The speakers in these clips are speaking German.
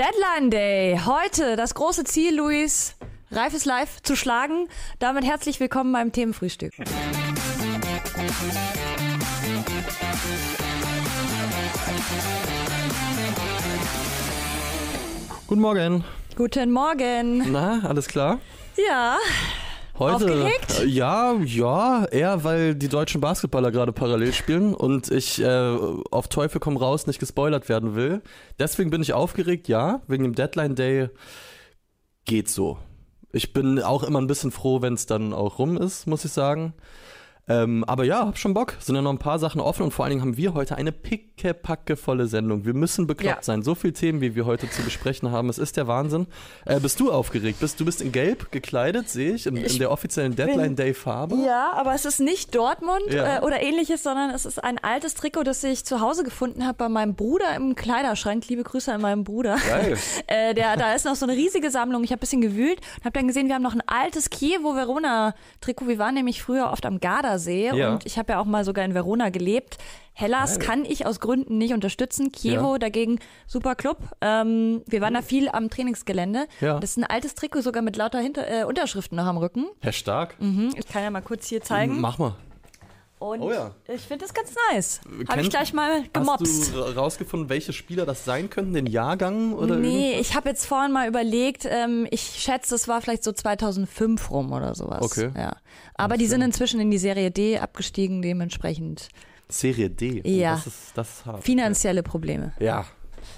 Deadline Day. Heute das große Ziel, Luis, Reif ist live zu schlagen. Damit herzlich willkommen beim Themenfrühstück. Guten Morgen. Guten Morgen. Na, alles klar? Ja. Heute, Aufgeregt? Äh, ja, ja, eher weil die deutschen Basketballer gerade parallel spielen und ich äh, auf Teufel komm raus nicht gespoilert werden will. Deswegen bin ich aufgeregt, ja, wegen dem Deadline Day geht so. Ich bin auch immer ein bisschen froh, wenn es dann auch rum ist, muss ich sagen. Ähm, aber ja, hab schon Bock. Sind ja noch ein paar Sachen offen und vor allen Dingen haben wir heute eine pickepackevolle Sendung. Wir müssen bekloppt Ja. sein. So viele Themen, wie wir heute zu besprechen haben. Es ist der Wahnsinn. Äh, bist du aufgeregt? Bist, du bist in Gelb gekleidet, sehe ich, in, in der offiziellen Deadline Day Farbe. Ja, aber es ist nicht Dortmund Ja. äh, oder ähnliches, sondern es ist ein altes Trikot, das ich zu Hause gefunden habe bei meinem Bruder im Kleiderschrank. Liebe Grüße an meinen Bruder. Geil. Äh, der, da ist noch so eine riesige Sammlung. Ich habe ein bisschen gewühlt und habe dann gesehen, wir haben noch ein altes Kiewo Verona Trikot. Wir waren nämlich früher oft am Gardasee Ja. und ich habe ja auch mal sogar in Verona gelebt. Hellas Geil. kann ich aus Gründen nicht unterstützen. Kiewo Ja. dagegen super Club. Ähm, wir waren da viel am Trainingsgelände. Ja. Das ist ein altes Trikot, sogar mit lauter Hinter äh, Unterschriften noch am Rücken. Herr Stark. Mhm. Ich kann ja mal kurz hier zeigen. Mach mal. Und Oh ja. ich finde das ganz nice. Habe ich gleich mal gemobst. Hast du ra- rausgefunden, welche Spieler das sein könnten? Den Jahrgang oder Nee, ich habe jetzt vorhin mal überlegt, ähm, ich schätze, es war vielleicht so 2005 rum oder sowas. Okay. Ja. Aber die sind inzwischen in die Serie D abgestiegen, dementsprechend Serie D. Oh, Ja. Das ist, das ist hart. finanzielle Probleme. Ja.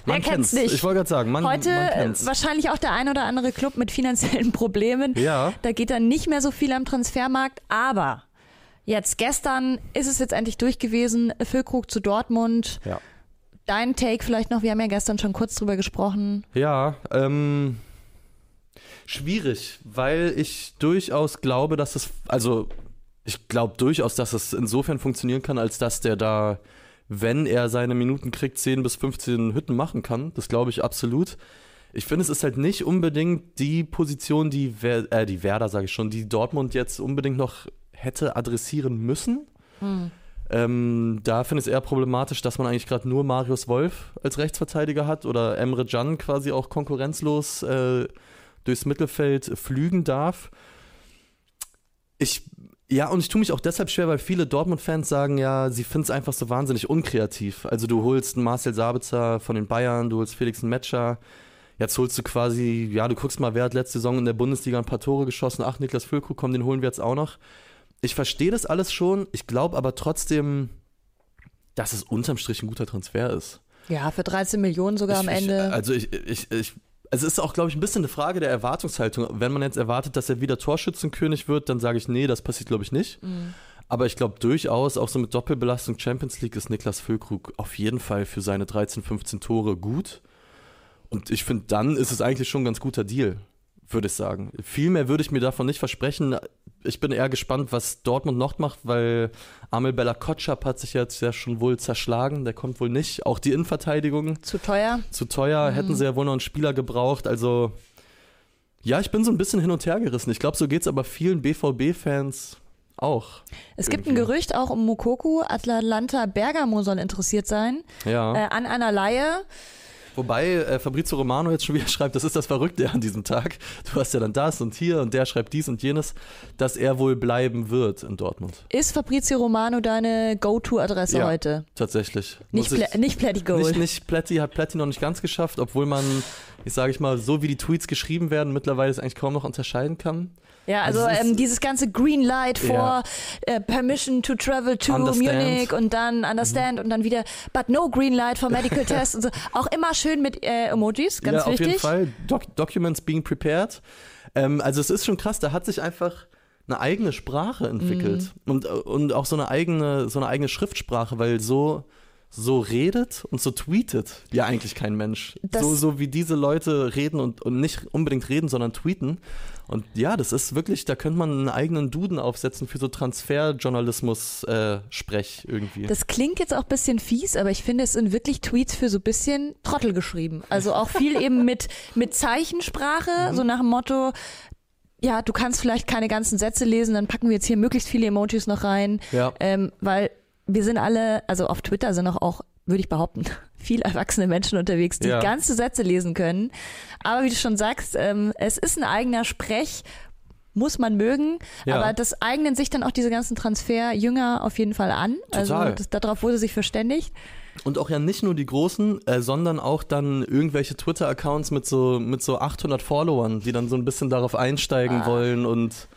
Wer Man kennt's nicht? Ich wollte gerade sagen, man, Heute man kennt's. wahrscheinlich auch der ein oder andere Club mit finanziellen Problemen. Ja. Da geht dann nicht mehr so viel am Transfermarkt, aber jetzt gestern ist es jetzt endlich durch gewesen. Füllkrug zu Dortmund. Ja. Dein Take vielleicht noch, wir haben ja gestern schon kurz drüber gesprochen. Ja, ähm, schwierig, weil ich durchaus glaube, dass es, also ich glaube durchaus, dass es insofern funktionieren kann, als dass der da, wenn er seine Minuten kriegt, 10 bis 15 Hütten machen kann. Das glaube ich absolut. Ich finde, es ist halt nicht unbedingt die Position, die, äh, die Werder, sage ich schon, die Dortmund jetzt unbedingt noch hätte adressieren müssen. Ähm, da finde ich es eher problematisch, dass man eigentlich gerade nur Marius Wolf als Rechtsverteidiger hat oder Emre Can quasi auch konkurrenzlos äh, durchs Mittelfeld flügen darf. Ich, ja, und ich tue mich auch deshalb schwer, weil viele Dortmund-Fans sagen ja, sie finden es einfach so wahnsinnig unkreativ. Also du holst einen Marcel Sabitzer von den Bayern, du holst Felix Metscher, jetzt holst du quasi, ja, du guckst mal, wer hat letzte Saison in der Bundesliga ein paar Tore geschossen, ach, Niklas Füllkrug, komm, den holen wir jetzt auch noch. Ich verstehe das alles schon, ich glaube aber trotzdem, dass es unterm Strich ein guter Transfer ist. Ja, für 13 Millionen sogar am Ich- Ende. Ich, also ich, ich, ich, es ist auch, glaube ich, ein bisschen eine Frage der Erwartungshaltung. Wenn man jetzt erwartet, dass er wieder Torschützenkönig wird, dann sage ich, nee, das passiert, glaube ich, nicht. Mhm. Aber ich glaube durchaus, auch so mit Doppelbelastung Champions League ist Niklas Füllkrug auf jeden Fall für seine 13, 15 Tore gut. Und ich finde, dann ist es eigentlich schon ein ganz guter Deal, würde ich sagen. Viel mehr würde ich mir davon nicht versprechen. Ich bin eher gespannt, was Dortmund noch macht, weil Amel Bella Kotschap hat sich jetzt ja schon wohl zerschlagen. Der kommt wohl nicht. Auch die Innenverteidigung Zu teuer. zu teuer, Mhm. hätten sie ja wohl noch einen Spieler gebraucht. Also, ja, ich bin so ein bisschen hin und her gerissen. Ich glaube, so geht's aber vielen BVB-Fans auch. Es gibt ein Irgendwie. Gerücht auch um Mokoku. Atlanta Bergamo soll interessiert sein Ja. äh, an einer Laie. Wobei äh, Fabrizio Romano jetzt schon wieder schreibt, das ist das Verrückte an diesem Tag. Du hast ja dann das und hier und der schreibt dies und jenes, dass er wohl bleiben wird in Dortmund. Ist Fabrizio Romano deine Go-To-Adresse Ja. heute? Tatsächlich. Nicht, Muss ich- Pla nicht Platty Gold. Nicht, nicht Plätti, hat Plätti noch nicht ganz geschafft, obwohl man, ich sage ich mal, so wie die Tweets geschrieben werden, mittlerweile es eigentlich kaum noch unterscheiden kann. Ja, also, Also ähm, dieses ganze Green Light for Ja. äh, Permission to travel to Understand. Munich und dann Understand und dann wieder But no Green Light for Medical Tests und so. Auch immer schön mit äh, Emojis, ganz ja, wichtig. auf jeden Fall. Doc Documents being prepared. Ähm, also es ist schon krass, da hat sich einfach eine eigene Sprache entwickelt Mhm. und, und auch so eine eigene, so eine eigene Schriftsprache, weil so so redet und so tweetet ja eigentlich kein Mensch. Das- So, so wie diese Leute reden und, und nicht unbedingt reden, sondern tweeten. Und ja, das ist wirklich, da könnte man einen eigenen Duden aufsetzen für so Transferjournalismus-Sprech irgendwie. Das klingt jetzt auch ein bisschen fies, aber ich finde, es sind wirklich Tweets für so ein bisschen Trottel geschrieben. Also auch viel eben mit, mit Zeichensprache, Mhm. so nach dem Motto, ja, du kannst vielleicht keine ganzen Sätze lesen, dann packen wir jetzt hier möglichst viele Emojis noch rein. ja. Ähm, weil wir sind alle, also auf Twitter sind auch, auch würde ich behaupten, viel erwachsene Menschen unterwegs, die Ja. ganze Sätze lesen können. Aber wie du schon sagst, ähm, es ist ein eigener Sprech, muss man mögen. Ja. Aber das eignen sich dann auch diese ganzen Transferjünger auf jeden Fall an. Also Total. das, darauf wurde sich verständigt. Und auch ja nicht nur die großen, äh, sondern auch dann irgendwelche Twitter-Accounts mit so, mit so 800 Followern, die dann so ein bisschen darauf einsteigen Ah. wollen und,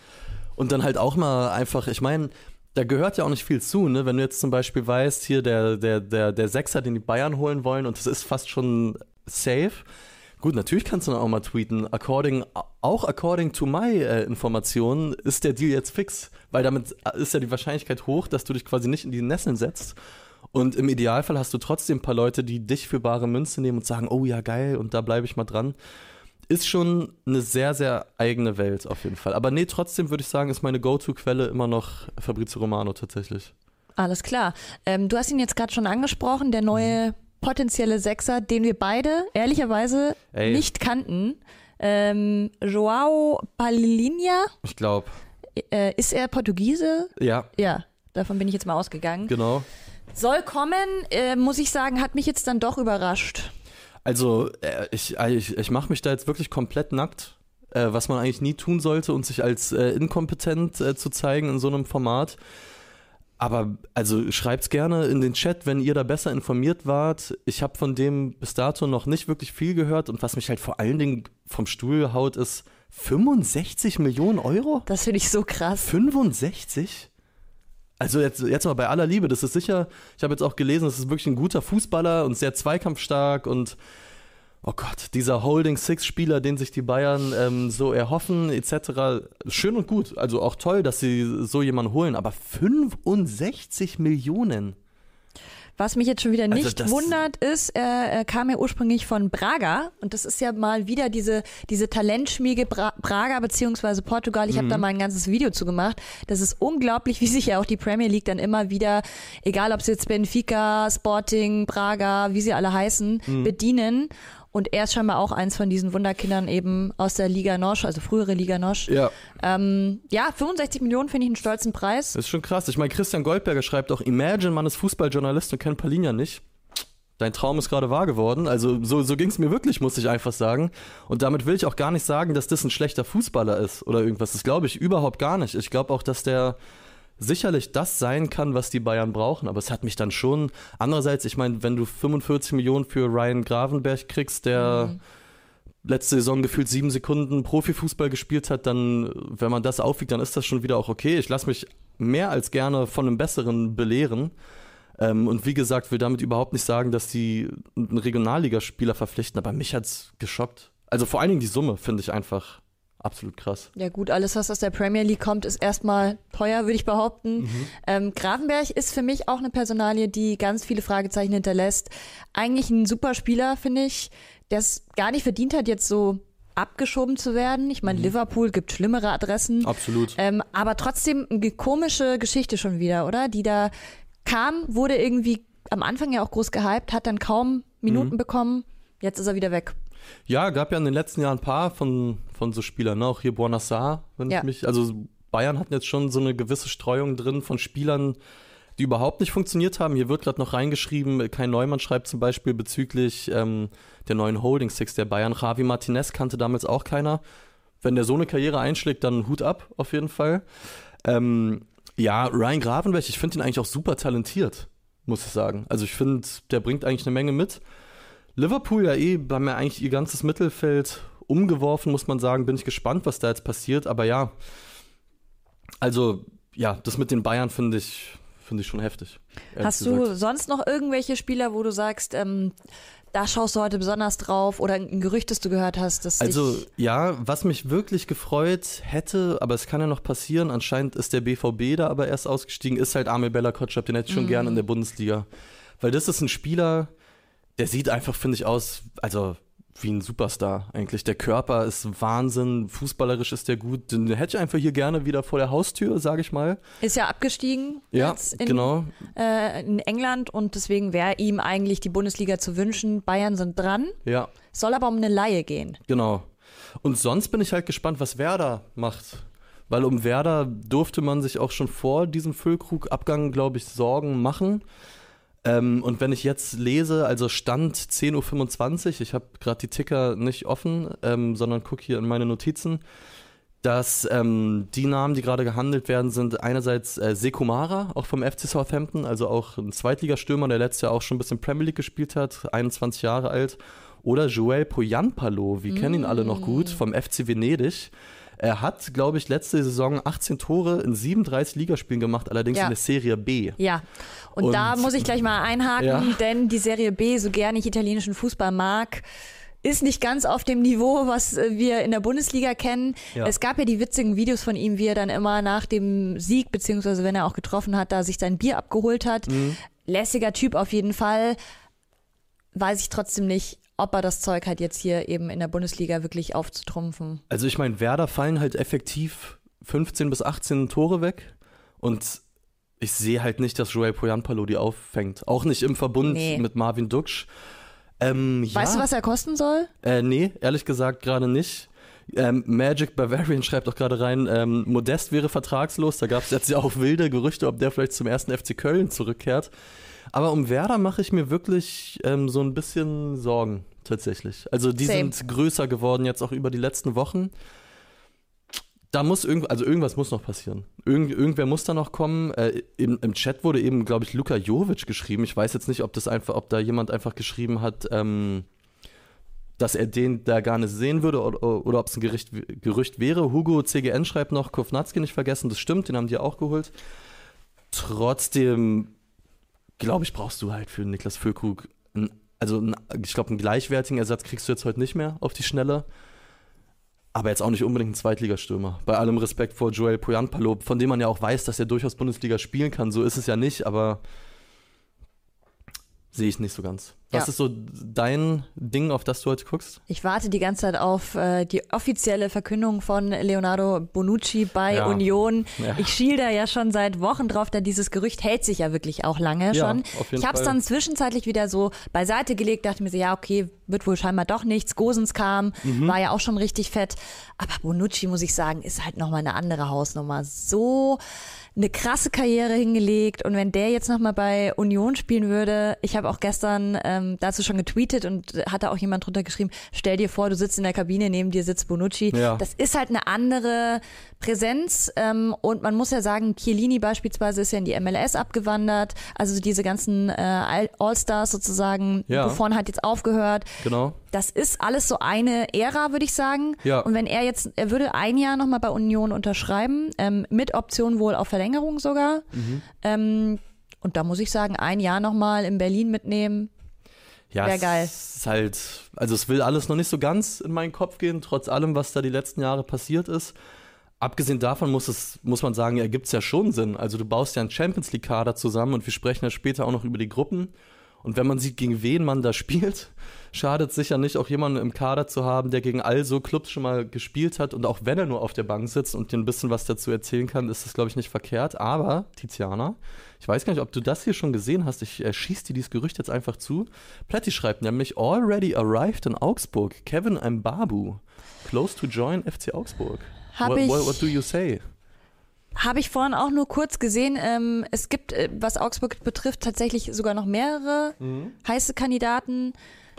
und dann halt auch mal einfach, ich meine, da gehört ja auch nicht viel zu, ne? Wenn du jetzt zum Beispiel weißt, hier der, der, der, der Sechser, den die Bayern holen wollen und das ist fast schon safe. Gut, natürlich kannst du dann auch mal tweeten. According, auch according to my äh, Informationen ist der Deal jetzt fix, weil damit ist ja die Wahrscheinlichkeit hoch, dass du dich quasi nicht in die Nesseln setzt. Und im Idealfall hast du trotzdem ein paar Leute, die dich für bare Münze nehmen und sagen, oh ja, geil, und da bleibe ich mal dran. Ist schon eine sehr, sehr eigene Welt auf jeden Fall. Aber nee, trotzdem würde ich sagen, ist meine Go-To-Quelle immer noch Fabrizio Romano tatsächlich. Alles klar. Ähm, du hast ihn jetzt gerade schon angesprochen, der neue potenzielle Sechser, den wir beide ehrlicherweise Ey. nicht kannten. Ähm, Joao Palinha, Ich glaube. äh, ist er Portugiese? Ja, Ja, davon bin ich jetzt mal ausgegangen. genau. Soll kommen, äh, muss ich sagen, hat mich jetzt dann doch überrascht. Also, äh, ich, äh, ich, ich mache mich da jetzt wirklich komplett nackt, äh, was man eigentlich nie tun sollte und sich als äh, inkompetent äh, zu zeigen in so einem Format. Aber also schreibt's gerne in den Chat, wenn ihr da besser informiert wart. Ich habe von dem bis dato noch nicht wirklich viel gehört und was mich halt vor allen Dingen vom Stuhl haut, ist 65 Millionen Euro? Das finde ich so krass. 65? Also jetzt, jetzt mal bei aller Liebe, das ist sicher, ich habe jetzt auch gelesen, das ist wirklich ein guter Fußballer und sehr zweikampfstark und oh Gott, dieser Holding Six-Spieler, den sich die Bayern ähm, so erhoffen, etc. Schön und gut, also auch toll, dass sie so jemanden holen, aber 65 Millionen. Was mich jetzt schon wieder Also nicht das- wundert, ist, er, er kam ja ursprünglich von Braga und das ist ja mal wieder diese, diese Talentschmiege Bra Braga beziehungsweise Portugal. Ich habe Mhm. da mal ein ganzes Video zu gemacht. Das ist unglaublich, wie sich ja auch die Premier League dann immer wieder, egal ob es jetzt Benfica, Sporting, Braga, wie sie alle heißen, Mhm. bedienen. Und er ist scheinbar auch eins von diesen Wunderkindern eben aus der Liga Nosch, also frühere Liga Nosch. Ja. Ähm, ja, 65 Millionen finde ich einen stolzen Preis. Das ist schon krass. Ich meine, Christian Goldberger schreibt auch, Imagine, man ist Fußballjournalist und kennt Palinja nicht. Dein Traum ist gerade wahr geworden. Also so, so ging es mir wirklich, muss ich einfach sagen. Und damit will ich auch gar nicht sagen, dass das ein schlechter Fußballer ist oder irgendwas. Das glaube ich überhaupt gar nicht. Ich glaube auch, dass der sicherlich das sein kann, was die Bayern brauchen. Aber es hat mich dann schon. Andererseits, ich meine, wenn du 45 Millionen für Ryan Gravenberg kriegst, der letzte Saison gefühlt sieben Sekunden Profifußball gespielt hat, dann, wenn man das aufwiegt, dann ist das schon wieder auch okay. Ich lasse mich mehr als gerne von einem Besseren belehren. Ähm, und wie gesagt, will damit überhaupt nicht sagen, dass die einen Regionalligaspieler verpflichten, aber mich hat's geschockt. Also vor allen Dingen die Summe finde ich einfach absolut krass. Ja gut, alles, was aus der Premier League kommt, ist erstmal teuer, würde ich behaupten. Mhm. Ähm, Gravenberg ist für mich auch eine Personalie, die ganz viele Fragezeichen hinterlässt. Eigentlich ein super Spieler, finde ich, der es gar nicht verdient hat, jetzt so abgeschoben zu werden. Ich Mhm. meine, Liverpool gibt schlimmere Adressen. Absolut. Ähm, aber trotzdem eine komische Geschichte schon wieder, oder? Die da kam, wurde irgendwie am Anfang ja auch groß gehypt, hat dann kaum Minuten Mhm. bekommen. Jetzt ist er wieder weg. Ja, gab ja in den letzten Jahren ein paar von, von so Spielern, ne? auch hier Bonassar, wenn Ja. ich mich, also Bayern hatten jetzt schon so eine gewisse Streuung drin von Spielern, die überhaupt nicht funktioniert haben. Hier wird gerade noch reingeschrieben, Kai Neumann schreibt zum Beispiel bezüglich ähm, der neuen Holding Six der Bayern. Javi Martinez kannte damals auch keiner. Wenn der so eine Karriere einschlägt, dann Hut ab, auf jeden Fall. Ähm, ja, Ryan Gravenberch, ich finde ihn eigentlich auch super talentiert, muss ich sagen. Also ich finde, der bringt eigentlich eine Menge mit. Liverpool ja eh, haben ja eigentlich ihr ganzes Mittelfeld umgeworfen, muss man sagen. Bin ich gespannt, was da jetzt passiert. Aber ja, also ja, das mit den Bayern finde ich, finde ich schon heftig. Hast du gesagt. sonst noch irgendwelche Spieler, wo du sagst, ähm, da schaust du heute besonders drauf oder ein Gerücht, das du gehört hast, dass Also ja, was mich wirklich gefreut hätte, aber es kann ja noch passieren, anscheinend ist der BVB da aber erst ausgestiegen, ist halt Amel Bella Kotschap, den hätte ich schon gern in der Bundesliga. Weil das ist ein Spieler, der sieht einfach, finde ich, aus, also wie ein Superstar eigentlich. Der Körper ist Wahnsinn, fußballerisch ist der gut. Den hätte ich einfach hier gerne wieder vor der Haustür, sage ich mal. ist ja abgestiegen Ja, jetzt in, genau. äh, in England und deswegen wäre ihm eigentlich die Bundesliga zu wünschen. Bayern sind dran, Ja, soll aber um eine Laie gehen. Genau. Und sonst bin ich halt gespannt, was Werder macht. Weil um Werder durfte man sich auch schon vor diesem Füllkrug-Abgang, glaube ich, Sorgen machen. Ähm, und wenn ich jetzt lese, also Stand 10.25 Uhr, ich habe gerade die Ticker nicht offen, ähm, sondern gucke hier in meine Notizen, dass ähm, die Namen, die gerade gehandelt werden, sind einerseits äh, Sekumara, auch vom FC Southampton, also auch ein Zweitligastürmer, der letztes Jahr auch schon ein bisschen Premier League gespielt hat, 21 Jahre alt. Oder Joel Poyanpalo, wir mm. kennen ihn alle noch gut, vom FC Venedig. Er hat, glaube ich, letzte Saison 18 Tore in 37 Ligaspielen gemacht, allerdings ja. in der Serie B. Ja, und, und, da muss ich gleich mal einhaken, ja. denn die Serie B, so gerne ich italienischen Fußball mag, ist nicht ganz auf dem Niveau, was äh, wir in der Bundesliga kennen. Ja. Es gab ja die witzigen Videos von ihm, wie er dann immer nach dem Sieg, beziehungsweise wenn er auch getroffen hat, da sich sein Bier abgeholt hat. Mhm. Lässiger Typ auf jeden Fall. Weiß ich trotzdem nicht, ob er das Zeug hat, jetzt hier eben in der Bundesliga wirklich aufzutrumpfen. Also ich meine, Werder fallen halt effektiv 15 bis 18 Tore weg und ich sehe halt nicht, dass Joel Poyanpalo die auffängt. Auch nicht im Verbund nee. mit Marvin Duksch. Ähm, ja. Weißt du, was er kosten soll? Äh, nee, ehrlich gesagt gerade nicht. Ähm, Magic Bavarian schreibt auch gerade rein, ähm, Modest wäre vertragslos. Da gab es jetzt ja auch wilde Gerüchte, ob der vielleicht zum ersten FC Köln zurückkehrt. Aber um Werder mache ich mir wirklich ähm, so ein bisschen Sorgen, tatsächlich. Also die Same. sind größer geworden jetzt auch über die letzten Wochen. Da muss irgend, also irgendwas muss noch passieren. Irgend, irgendwer muss da noch kommen. Äh, im, im, Chat wurde eben, glaube ich, Luka Jovic geschrieben. Ich weiß jetzt nicht, ob das einfach, ob da jemand einfach geschrieben hat, ähm, dass er den da gar nicht sehen würde oder, oder ob es ein Gericht, Gerücht wäre. Hugo CGN schreibt noch, Kovnatski nicht vergessen, das stimmt, den haben die auch geholt. Trotzdem glaube ich, brauchst du halt für Niklas Füllkrug, ein, also ein, ich glaube, einen gleichwertigen Ersatz kriegst du jetzt heute nicht mehr auf die Schnelle. Aber jetzt auch nicht unbedingt einen Zweitligastürmer. Bei allem Respekt vor Joel Poyanpalo, von dem man ja auch weiß, dass er durchaus Bundesliga spielen kann. So ist es ja nicht, aber sehe ich nicht so ganz. Was ja. ist so dein Ding, auf das du heute guckst? Ich warte die ganze Zeit auf äh, die offizielle Verkündung von Leonardo Bonucci bei ja. Union. Ja. Ich schiel da ja schon seit Wochen drauf, denn dieses Gerücht hält sich ja wirklich auch lange schon. ich habe es dann zwischenzeitlich wieder so beiseite gelegt, dachte mir so, ja, okay, wird wohl scheinbar doch nichts. Gosens kam, mhm. war ja auch schon richtig fett. Aber Bonucci, muss ich sagen, ist halt nochmal eine andere Hausnummer. So eine krasse Karriere hingelegt und wenn der jetzt nochmal bei Union spielen würde, ich habe auch gestern ähm, dazu schon getweetet und hatte auch jemand drunter geschrieben, stell dir vor, du sitzt in der Kabine, neben dir sitzt Bonucci. Ja. Das ist halt eine andere Präsenz ähm, und man muss ja sagen, Chiellini beispielsweise ist ja in die MLS abgewandert, also diese ganzen äh, All-Stars sozusagen, ja. Buffon hat jetzt aufgehört. Genau. Das ist alles so eine Ära, würde ich sagen. Ja. Und wenn er jetzt, er würde ein Jahr nochmal bei Union unterschreiben, ähm, mit Option wohl auf Verlängerung sogar. Mhm. Ähm, und da muss ich sagen, ein Jahr nochmal in Berlin mitnehmen. Ja, Wäre geil. Es ist halt, also es will alles noch nicht so ganz in meinen Kopf gehen, trotz allem, was da die letzten Jahre passiert ist. Abgesehen davon muss es, muss man sagen, ergibt es ja schon Sinn. Also du baust ja einen Champions League-Kader zusammen und wir sprechen ja später auch noch über die Gruppen. Und wenn man sieht, gegen wen man da spielt, schadet sicher nicht, auch jemanden im Kader zu haben, der gegen all so Clubs schon mal gespielt hat. Und auch wenn er nur auf der Bank sitzt und dir ein bisschen was dazu erzählen kann, ist das, glaube ich, nicht verkehrt. Aber, Tiziana, ich weiß gar nicht, ob du das hier schon gesehen hast. Ich äh, schieße dir dieses Gerücht jetzt einfach zu. Platti schreibt nämlich, already arrived in Augsburg. Kevin Mbabu, close to join FC Augsburg. Hab what, what, what do you say? Habe ich vorhin auch nur kurz gesehen. Ähm, es gibt, äh, was Augsburg betrifft, tatsächlich sogar noch mehrere mhm. heiße Kandidaten.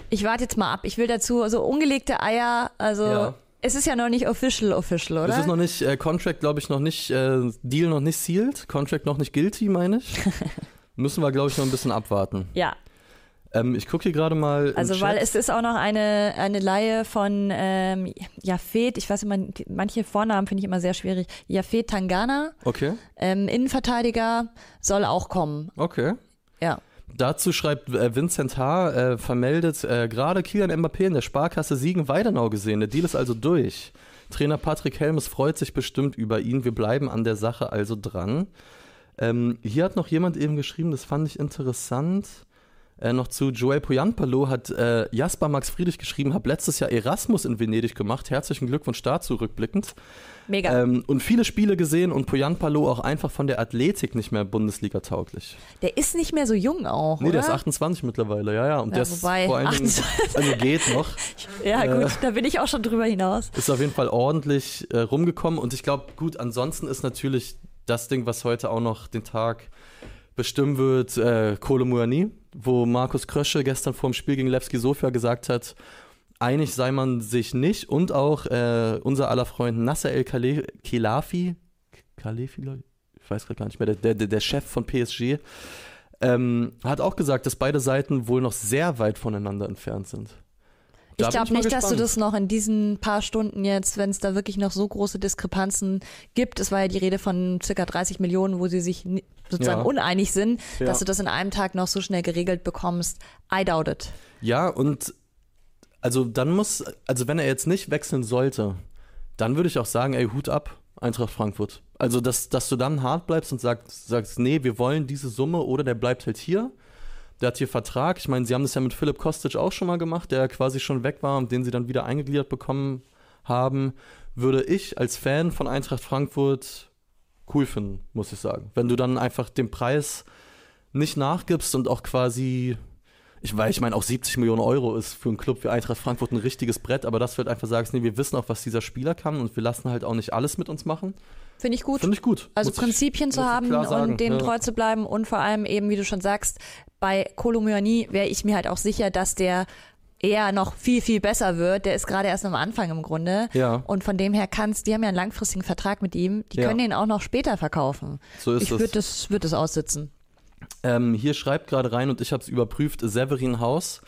Ich warte jetzt mal ab. Ich will dazu so ungelegte Eier, also ja. es ist ja noch nicht official, official, oder? Es ist noch nicht, äh, Contract glaube ich noch nicht, äh, Deal noch nicht sealed, Contract noch nicht guilty, meine ich. Müssen wir, glaube ich, noch ein bisschen abwarten. Ja, ähm, ich gucke hier gerade mal. Also, weil es ist auch noch eine, eine Laie von ähm, Jafet, ich weiß immer, manche Vornamen finde ich immer sehr schwierig. Jafet Tangana. Okay. Ähm, Innenverteidiger soll auch kommen. Okay. Ja. Dazu schreibt äh, Vincent H. Äh, vermeldet, äh, gerade Kilian Mbappé in der Sparkasse Siegen Weidenau gesehen. Der Deal ist also durch. Trainer Patrick Helmes freut sich bestimmt über ihn. Wir bleiben an der Sache also dran. Ähm, hier hat noch jemand eben geschrieben, das fand ich interessant. Äh, noch zu Joel Poyanpalo hat äh, Jasper Max Friedrich geschrieben, habe letztes Jahr Erasmus in Venedig gemacht. Herzlichen Glückwunsch dazu, rückblickend. Mega. Ähm, und viele Spiele gesehen und Poyanpalo auch einfach von der Athletik nicht mehr Bundesliga tauglich. Der ist nicht mehr so jung auch. Nee, oder? der ist 28 mittlerweile, ja, ja. Und ja, der ist vor allen Dingen, also geht noch. ja, gut, äh, da bin ich auch schon drüber hinaus. Ist auf jeden Fall ordentlich äh, rumgekommen und ich glaube, gut, ansonsten ist natürlich das Ding, was heute auch noch den Tag bestimmen wird äh, Kolo Muani, wo Markus Krösche gestern vor dem Spiel gegen Levski Sofia gesagt hat, einig sei man sich nicht und auch äh, unser aller Freund Nasser El Khelafi, Khalefi, ich weiß gerade gar nicht mehr, der, der, der Chef von PSG, ähm, hat auch gesagt, dass beide Seiten wohl noch sehr weit voneinander entfernt sind. Da ich glaube nicht, gespannt. dass du das noch in diesen paar Stunden jetzt, wenn es da wirklich noch so große Diskrepanzen gibt, es war ja die Rede von circa 30 Millionen, wo sie sich sozusagen ja. uneinig sind, ja. dass du das in einem Tag noch so schnell geregelt bekommst. I doubt it. Ja, und also dann muss, also wenn er jetzt nicht wechseln sollte, dann würde ich auch sagen, ey, Hut ab, Eintracht Frankfurt. Also, dass, dass du dann hart bleibst und sagst, sagst, nee, wir wollen diese Summe oder der bleibt halt hier der hat hier Vertrag. Ich meine, sie haben das ja mit Philipp Kostic auch schon mal gemacht, der quasi schon weg war und den sie dann wieder eingegliedert bekommen haben. Würde ich als Fan von Eintracht Frankfurt cool finden, muss ich sagen. Wenn du dann einfach den Preis nicht nachgibst und auch quasi, ich weiß, ich meine, auch 70 Millionen Euro ist für einen Club wie Eintracht Frankfurt ein richtiges Brett, aber dass du halt einfach sagst, nee, wir wissen auch, was dieser Spieler kann und wir lassen halt auch nicht alles mit uns machen. Finde ich gut. Finde ich gut. Also muss Prinzipien ich, zu haben und denen ja. treu zu bleiben und vor allem eben, wie du schon sagst, bei Kolomyani wäre ich mir halt auch sicher, dass der eher noch viel, viel besser wird. Der ist gerade erst am Anfang im Grunde. Ja. Und von dem her kannst, die haben ja einen langfristigen Vertrag mit ihm, die ja. können ihn auch noch später verkaufen. So ist ich würde das, würd das aussitzen. Ähm, hier schreibt gerade rein und ich habe es überprüft, Severin Haus.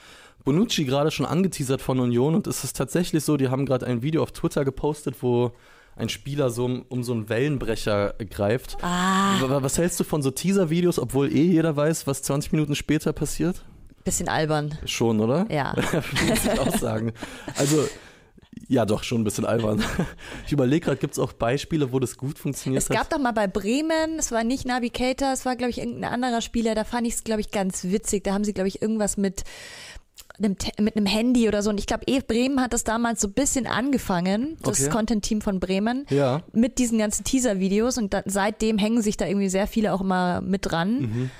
Bonucci gerade schon angeteasert von Union und es ist tatsächlich so, die haben gerade ein Video auf Twitter gepostet, wo ein Spieler so um, um so einen Wellenbrecher greift. Ah. Was hältst du von so Teaser-Videos, obwohl eh jeder weiß, was 20 Minuten später passiert? Bisschen albern. Schon, oder? Ja. Muss ich auch sagen. Also, ja, doch, schon ein bisschen albern. Ich überlege gerade, gibt es auch Beispiele, wo das gut funktioniert hat? Es gab doch mal bei Bremen, es war nicht Navigator, es war, glaube ich, irgendein anderer Spieler, da fand ich es, glaube ich, ganz witzig. Da haben sie, glaube ich, irgendwas mit einem, mit einem Handy oder so. Und ich glaube, eh Bremen hat das damals so ein bisschen angefangen, das okay. Content-Team von Bremen, ja. mit diesen ganzen Teaser-Videos. Und da, seitdem hängen sich da irgendwie sehr viele auch immer mit dran. Mhm.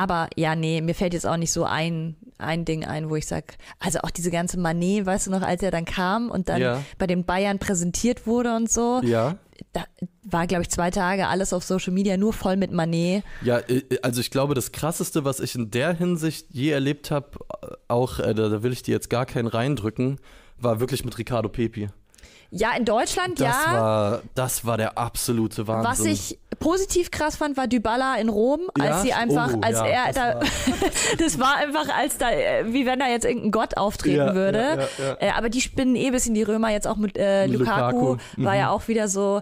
Aber ja, nee, mir fällt jetzt auch nicht so ein, ein Ding ein, wo ich sage, also auch diese ganze Manet, weißt du noch, als er dann kam und dann ja. bei den Bayern präsentiert wurde und so. Ja. Da war, glaube ich, zwei Tage alles auf Social Media nur voll mit Manet. Ja, äh, also ich glaube, das Krasseste, was ich in der Hinsicht je erlebt habe, auch, äh, da will ich dir jetzt gar keinen reindrücken, war wirklich mit Ricardo Pepi. Ja, in Deutschland das ja. War, das war der absolute Wahnsinn. Was ich positiv krass fand, war Dybala in Rom, als ja? sie einfach, oh, als ja, er das da, war. das war einfach, als da, äh, wie wenn da jetzt irgendein Gott auftreten ja, würde. Äh, aber die spinnen eh bis in die Römer, jetzt auch mit äh, Lukaku, Lukaku. war mhm. ja auch wieder so,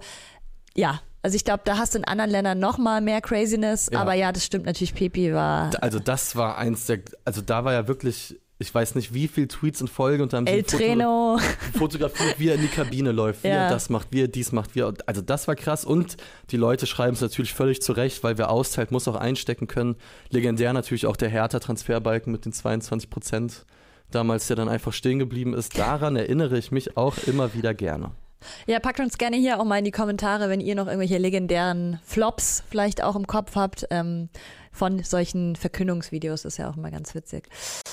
ja, also ich glaube, da hast du in anderen Ländern noch mal mehr Craziness, aber ja, das stimmt natürlich, Pepi war. Also das war eins der, also da war ja wirklich ich weiß nicht, wie viele Tweets in Folge und dann El Treno. fotografiert, wie er in die Kabine läuft, wie ja. er das macht, wie er dies macht, wie er, also das war krass und die Leute schreiben es natürlich völlig zurecht, weil wer austeilt, muss auch einstecken können. Legendär natürlich auch der Hertha-Transferbalken mit den 22 Prozent damals, der dann einfach stehen geblieben ist. Daran erinnere ich mich auch immer wieder gerne. Ja, packt uns gerne hier auch mal in die Kommentare, wenn ihr noch irgendwelche legendären Flops vielleicht auch im Kopf habt. Ähm, von solchen Verkündungsvideos ist ja auch immer ganz witzig.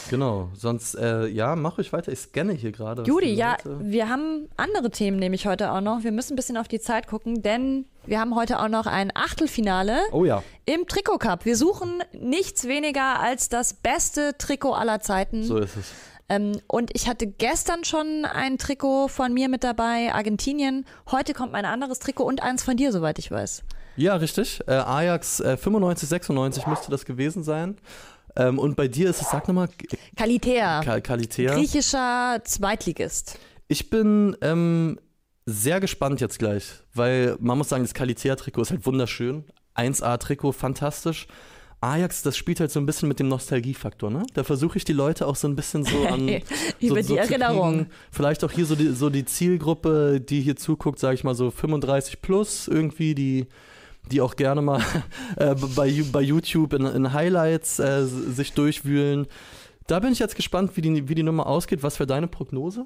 Genau, sonst, äh, ja, mach ruhig weiter. Ich scanne hier gerade. Juli, ja, wir haben andere Themen nämlich heute auch noch. Wir müssen ein bisschen auf die Zeit gucken, denn wir haben heute auch noch ein Achtelfinale oh ja. im Trikot Cup. Wir suchen nichts weniger als das beste Trikot aller Zeiten. So ist es. Ähm, und ich hatte gestern schon ein Trikot von mir mit dabei, Argentinien. Heute kommt mein anderes Trikot und eins von dir, soweit ich weiß. Ja, richtig. Äh, Ajax äh, 95, 96 müsste das gewesen sein. Ähm, und bei dir ist es, sag nochmal. Kalitea. Ka Kalitea. Griechischer Zweitligist. Ich bin ähm, sehr gespannt jetzt gleich, weil man muss sagen, das Kalitea-Trikot ist halt wunderschön. 1A-Trikot, fantastisch. Ajax, das spielt halt so ein bisschen mit dem Nostalgiefaktor, ne? Da versuche ich die Leute auch so ein bisschen so an. Über so, die Erinnerung. Vielleicht auch hier so die, so die Zielgruppe, die hier zuguckt, sage ich mal so 35 plus irgendwie, die die auch gerne mal äh, bei, bei YouTube in, in Highlights äh, sich durchwühlen. Da bin ich jetzt gespannt, wie die, wie die Nummer ausgeht. Was wäre deine Prognose?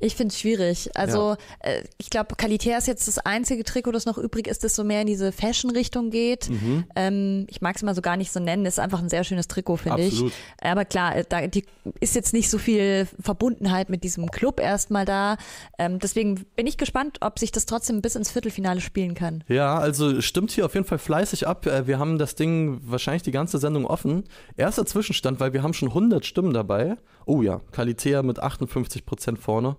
Ich finde es schwierig. Also ja. äh, ich glaube, Qualitär ist jetzt das einzige Trikot, das noch übrig ist, das so mehr in diese Fashion-Richtung geht. Mhm. Ähm, ich mag es mal so gar nicht so nennen. Ist einfach ein sehr schönes Trikot, finde ich. Aber klar, äh, da die ist jetzt nicht so viel Verbundenheit mit diesem Club erstmal da. Ähm, deswegen bin ich gespannt, ob sich das trotzdem bis ins Viertelfinale spielen kann. Ja, also stimmt hier auf jeden Fall fleißig ab. Äh, wir haben das Ding wahrscheinlich die ganze Sendung offen. Erster Zwischenstand, weil wir haben schon 100 Stimmen dabei. Oh ja, Qualitär mit 58 Prozent vorne.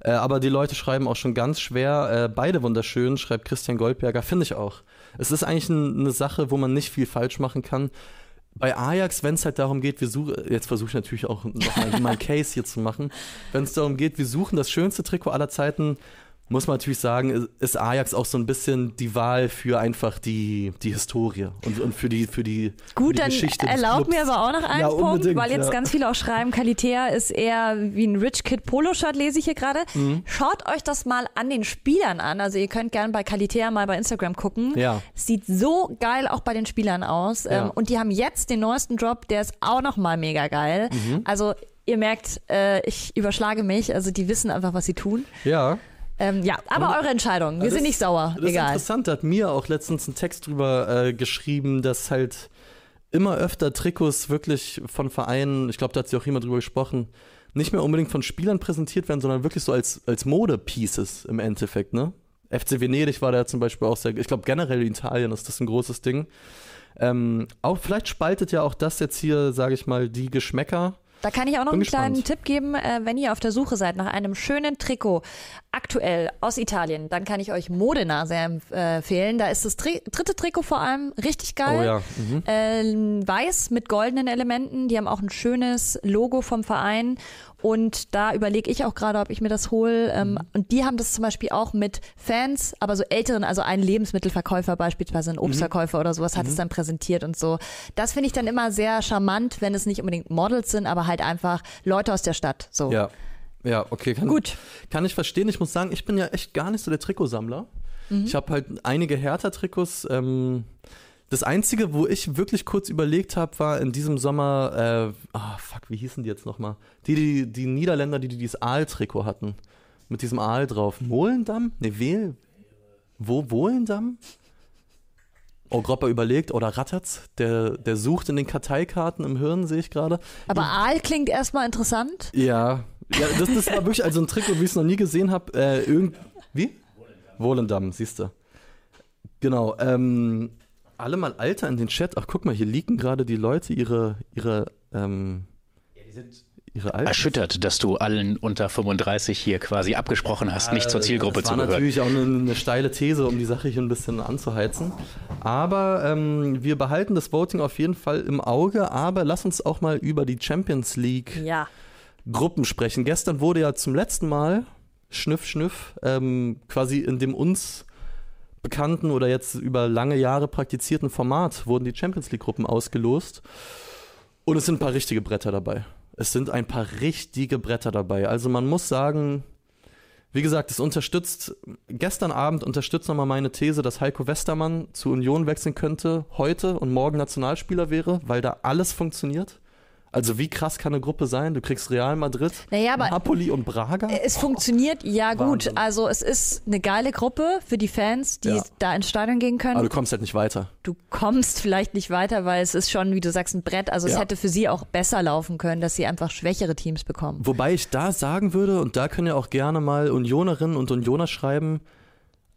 Äh, aber die Leute schreiben auch schon ganz schwer. Äh, beide wunderschön, schreibt Christian Goldberger, finde ich auch. Es ist eigentlich ein, eine Sache, wo man nicht viel falsch machen kann. Bei Ajax, wenn es halt darum geht, wir suchen, jetzt versuche ich natürlich auch nochmal mein Case hier zu machen, wenn es darum geht, wir suchen das schönste Trikot aller Zeiten, muss man natürlich sagen, ist Ajax auch so ein bisschen die Wahl für einfach die, die Historie und, und für die, für die, Gut, für die Geschichte. Gut, dann erlaubt mir aber auch noch einen ja, Punkt, weil jetzt ja. ganz viele auch schreiben, Qualitär ist eher wie ein Rich Kid Polo-Shirt, lese ich hier gerade. Mhm. Schaut euch das mal an den Spielern an. Also ihr könnt gerne bei Qualitär mal bei Instagram gucken. Ja. Sieht so geil auch bei den Spielern aus. Ja. Ähm, und die haben jetzt den neuesten Drop, der ist auch nochmal mega geil. Mhm. Also ihr merkt, äh, ich überschlage mich. Also die wissen einfach, was sie tun. Ja. Ähm, ja, aber und, eure Entscheidung. Wir das, sind nicht sauer. Das Egal. ist interessant. Da hat mir auch letztens ein Text drüber äh, geschrieben, dass halt immer öfter Trikots wirklich von Vereinen, ich glaube, da hat sie auch jemand drüber gesprochen, nicht mehr unbedingt von Spielern präsentiert werden, sondern wirklich so als, als Mode-Pieces im Endeffekt, ne? FC Venedig war da zum Beispiel auch sehr, ich glaube generell in Italien ist das ein großes Ding. Ähm, auch vielleicht spaltet ja auch das jetzt hier, sage ich mal, die Geschmäcker da kann ich auch noch Bin einen gespannt. kleinen Tipp geben. Äh, wenn ihr auf der Suche seid nach einem schönen Trikot, aktuell aus Italien, dann kann ich euch Modena sehr empfehlen. Da ist das Tri dritte Trikot vor allem richtig geil. Oh ja. Mhm. Äh, weiß mit goldenen Elementen. Die haben auch ein schönes Logo vom Verein. Und da überlege ich auch gerade, ob ich mir das hole. Ähm, mhm. Und die haben das zum Beispiel auch mit Fans, aber so älteren, also ein Lebensmittelverkäufer beispielsweise, ein mhm. Obstverkäufer mhm. oder sowas, hat mhm. es dann präsentiert und so. Das finde ich dann immer sehr charmant, wenn es nicht unbedingt Models sind, aber halt einfach Leute aus der Stadt. So. Ja. Ja, okay. Kann, Gut. Kann ich verstehen. Ich muss sagen, ich bin ja echt gar nicht so der Trikotsammler. Mhm. Ich habe halt einige Hertha-Trikots. Ähm, das Einzige, wo ich wirklich kurz überlegt habe, war in diesem Sommer, äh, ah, fuck, wie hießen die jetzt nochmal? Die, die, die Niederländer, die, die dieses Aal-Trikot hatten. Mit diesem Aal drauf. Mohlendam? Ne, Wehl? Wo, Wohlendam? Oh, Gropper überlegt, oder Rattertz, der, der sucht in den Karteikarten im Hirn, sehe ich gerade. Aber Aal klingt erstmal interessant. Ja, ja das, das war wirklich also ein Trikot, wie ich es noch nie gesehen habe. Äh, irgend, wie? Wohlendam, siehst du. Genau. Ähm, alle mal Alter in den Chat. Ach, guck mal, hier liegen gerade die Leute ihre, ihre, ähm, ja, die sind ihre Alter. Erschüttert, dass du allen unter 35 hier quasi abgesprochen hast, ja, nicht zur Zielgruppe zu gehören. Das war natürlich auch eine, eine, steile These, um die Sache hier ein bisschen anzuheizen. Aber ähm, wir behalten das Voting auf jeden Fall im Auge. Aber lass uns auch mal über die Champions League ja. Gruppen sprechen. Gestern wurde ja zum letzten Mal Schnüff, Schnüff, ähm, quasi in dem uns bekannten oder jetzt über lange Jahre praktizierten Format wurden die Champions League-Gruppen ausgelost. Und es sind ein paar richtige Bretter dabei. Es sind ein paar richtige Bretter dabei. Also man muss sagen, wie gesagt, es unterstützt, gestern Abend unterstützt nochmal meine These, dass Heiko Westermann zu Union wechseln könnte, heute und morgen Nationalspieler wäre, weil da alles funktioniert. Also wie krass kann eine Gruppe sein? Du kriegst Real Madrid, naja, Napoli und Braga. Es funktioniert ja gut. Also es ist eine geile Gruppe für die Fans, die ja. da ins Stadion gehen können. Aber du kommst halt nicht weiter. Du kommst vielleicht nicht weiter, weil es ist schon, wie du sagst, ein Brett. Also ja. es hätte für sie auch besser laufen können, dass sie einfach schwächere Teams bekommen. Wobei ich da sagen würde, und da können ja auch gerne mal Unionerinnen und Unioner schreiben,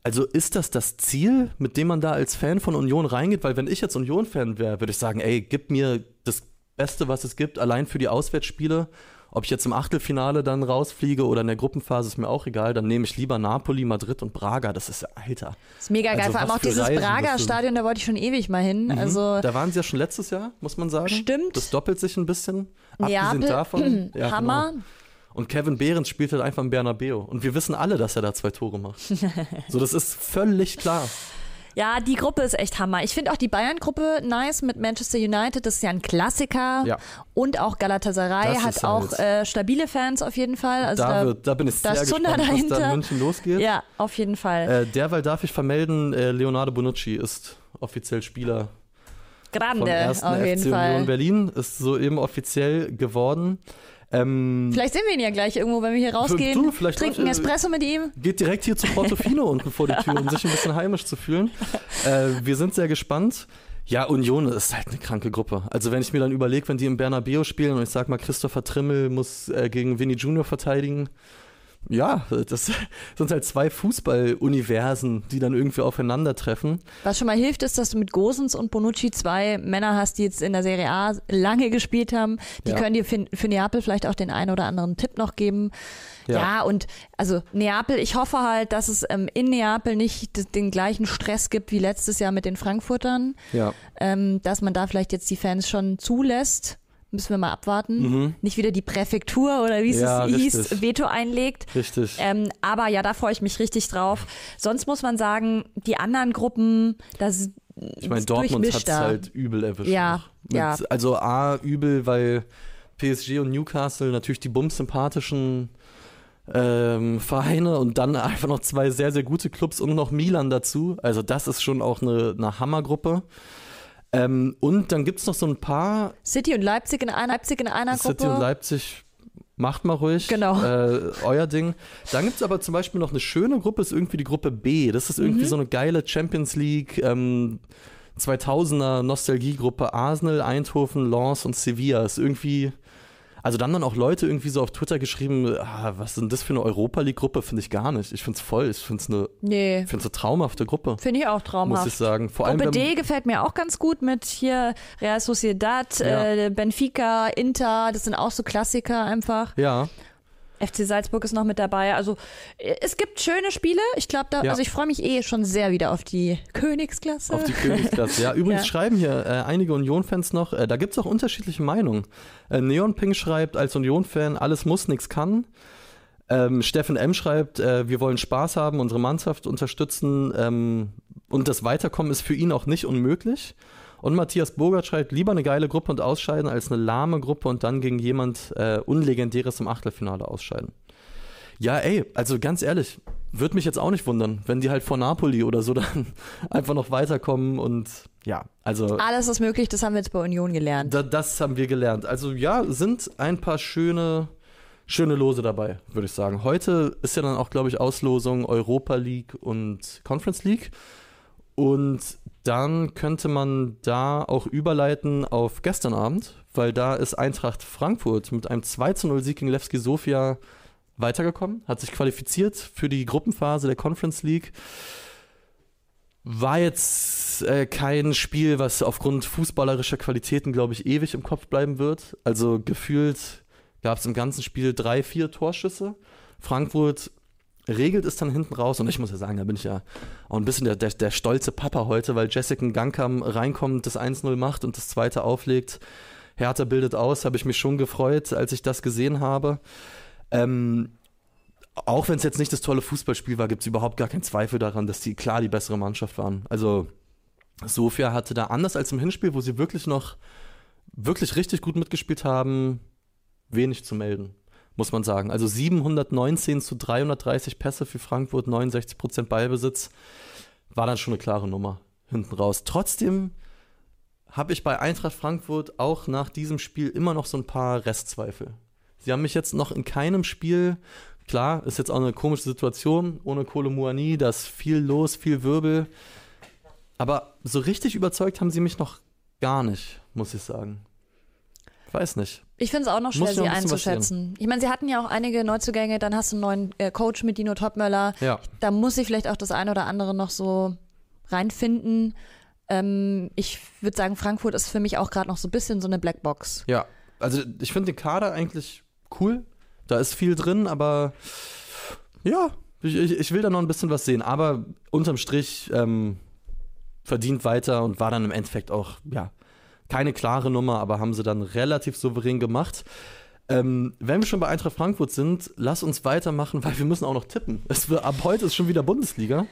also ist das das Ziel, mit dem man da als Fan von Union reingeht? Weil wenn ich jetzt Union-Fan wäre, würde ich sagen, ey, gib mir das Beste, was es gibt, allein für die Auswärtsspiele. Ob ich jetzt im Achtelfinale dann rausfliege oder in der Gruppenphase, ist mir auch egal. Dann nehme ich lieber Napoli, Madrid und Braga. Das ist Alter. Das ist mega geil. Also Vor allem auch dieses Braga-Stadion, da wollte ich schon ewig mal hin. Mhm. Also da waren sie ja schon letztes Jahr, muss man sagen. Stimmt. Das doppelt sich ein bisschen. Abgesehen Neapel. davon. Ja, Hammer. Genau. Und Kevin Behrens spielt halt einfach im Bernabeu. Und wir wissen alle, dass er da zwei Tore macht. so, das ist völlig klar. Ja, die Gruppe ist echt Hammer. Ich finde auch die Bayern-Gruppe nice mit Manchester United. Das ist ja ein Klassiker. Ja. Und auch Galatasaray das hat auch äh, stabile Fans auf jeden Fall. Also da, da, wird, da bin ich sehr gespannt, dahinter. was da in München losgeht. Ja, auf jeden Fall. Äh, derweil darf ich vermelden, äh, Leonardo Bonucci ist offiziell Spieler Grande, vom ersten auf jeden FC Fall. Union Berlin. Ist soeben offiziell geworden. Ähm, vielleicht sehen wir ihn ja gleich irgendwo, wenn wir hier rausgehen. Du, trinken läuft, Espresso mit ihm. Geht direkt hier zu Portofino unten vor die Tür, um sich ein bisschen heimisch zu fühlen. Äh, wir sind sehr gespannt. Ja, Union ist halt eine kranke Gruppe. Also wenn ich mir dann überlege, wenn die im Bernabeu spielen und ich sag mal, Christopher Trimmel muss äh, gegen Vinny Junior verteidigen, ja, das sind halt zwei Fußballuniversen, die dann irgendwie aufeinandertreffen. Was schon mal hilft, ist, dass du mit Gosens und Bonucci zwei Männer hast, die jetzt in der Serie A lange gespielt haben. Die ja. können dir für, für, Neapel vielleicht auch den einen oder anderen Tipp noch geben. Ja. ja, und also Neapel, ich hoffe halt, dass es ähm, in Neapel nicht den gleichen Stress gibt wie letztes Jahr mit den Frankfurtern. Ja. Ähm, dass man da vielleicht jetzt die Fans schon zulässt Müssen wir mal abwarten. Mhm. Nicht wieder die Präfektur oder wie es ja, hieß, Veto einlegt. Richtig. Ähm, aber ja, da freue ich mich richtig drauf. Sonst muss man sagen, die anderen Gruppen, das Ich meine, Dortmund hat es halt übel erwischt. Ja, Mit, ja. Also A, übel, weil PSG und Newcastle natürlich die bumsympathischen ähm, Vereine und dann einfach noch zwei sehr, sehr gute Clubs und noch Milan dazu. Also das ist schon auch eine, eine Hammergruppe. Ähm, und dann gibt es noch so ein paar. City und Leipzig in einer, Leipzig in einer City Gruppe. City und Leipzig, macht mal ruhig. Genau. Äh, euer Ding. Dann gibt es aber zum Beispiel noch eine schöne Gruppe, ist irgendwie die Gruppe B. Das ist irgendwie mhm. so eine geile Champions League. Ähm, 2000er Nostalgiegruppe Arsenal, Eindhoven, Lens und Sevilla. Ist irgendwie also dann dann auch Leute irgendwie so auf Twitter geschrieben, ah, was ist denn das für eine Europa League-Gruppe? Finde ich gar nicht. Ich finde es voll. Ich finde es eine, nee. eine traumhafte Gruppe. Finde ich auch traumhaft. Muss ich sagen. Vor Gruppe allem, D gefällt mir auch ganz gut mit hier Real Sociedad, ja. äh, Benfica, Inter. Das sind auch so Klassiker einfach. Ja. FC Salzburg ist noch mit dabei. Also äh, es gibt schöne Spiele. Ich glaube, da, ja. also ich freue mich eh schon sehr wieder auf die Königsklasse. Auf die Königsklasse. Ja, übrigens ja. schreiben hier äh, einige Union-Fans noch. Äh, da gibt es auch unterschiedliche Meinungen. Äh, Neon Pink schreibt als Union-Fan, alles muss, nichts kann. Ähm, Steffen M. schreibt, äh, wir wollen Spaß haben, unsere Mannschaft unterstützen ähm, und das Weiterkommen ist für ihn auch nicht unmöglich. Und Matthias Burgert schreibt, lieber eine geile Gruppe und ausscheiden, als eine lahme Gruppe und dann gegen jemand äh, Unlegendäres im Achtelfinale ausscheiden. Ja, ey, also ganz ehrlich, würde mich jetzt auch nicht wundern, wenn die halt vor Napoli oder so dann einfach noch weiterkommen und ja, also. Alles ist möglich, das haben wir jetzt bei Union gelernt. Da, das haben wir gelernt. Also ja, sind ein paar schöne, schöne Lose dabei, würde ich sagen. Heute ist ja dann auch, glaube ich, Auslosung Europa League und Conference League. Und dann könnte man da auch überleiten auf gestern Abend, weil da ist Eintracht Frankfurt mit einem 2 0 Sieg gegen Levski Sofia weitergekommen, hat sich qualifiziert für die Gruppenphase der Conference League. War jetzt äh, kein Spiel, was aufgrund fußballerischer Qualitäten, glaube ich, ewig im Kopf bleiben wird. Also gefühlt gab es im ganzen Spiel drei, vier Torschüsse. Frankfurt regelt es dann hinten raus. Und ich muss ja sagen, da bin ich ja auch ein bisschen der, der, der stolze Papa heute, weil Jessica Gangkam reinkommt, das 1-0 macht und das zweite auflegt. Hertha bildet aus, habe ich mich schon gefreut, als ich das gesehen habe. Ähm, auch wenn es jetzt nicht das tolle Fußballspiel war, gibt es überhaupt gar keinen Zweifel daran, dass die klar die bessere Mannschaft waren. Also Sofia hatte da anders als im Hinspiel, wo sie wirklich noch wirklich richtig gut mitgespielt haben, wenig zu melden muss man sagen. Also 719 zu 330 Pässe für Frankfurt, 69 Prozent Ballbesitz, war dann schon eine klare Nummer hinten raus. Trotzdem habe ich bei Eintracht Frankfurt auch nach diesem Spiel immer noch so ein paar Restzweifel. Sie haben mich jetzt noch in keinem Spiel, klar, ist jetzt auch eine komische Situation, ohne Kohle Muani, da ist viel los, viel Wirbel. Aber so richtig überzeugt haben sie mich noch gar nicht, muss ich sagen. Weiß nicht. Ich finde es auch noch schwer, sie einzuschätzen. Ich meine, sie hatten ja auch einige Neuzugänge, dann hast du einen neuen äh, Coach mit Dino Topmöller. Ja. Da muss ich vielleicht auch das eine oder andere noch so reinfinden. Ähm, ich würde sagen, Frankfurt ist für mich auch gerade noch so ein bisschen so eine Blackbox. Ja, also ich finde den Kader eigentlich cool. Da ist viel drin, aber ja, ich, ich, ich will da noch ein bisschen was sehen. Aber unterm Strich ähm, verdient weiter und war dann im Endeffekt auch, ja, keine klare Nummer, aber haben sie dann relativ souverän gemacht. Ähm, wenn wir schon bei Eintracht Frankfurt sind, lass uns weitermachen, weil wir müssen auch noch tippen. Es ab heute ist schon wieder Bundesliga.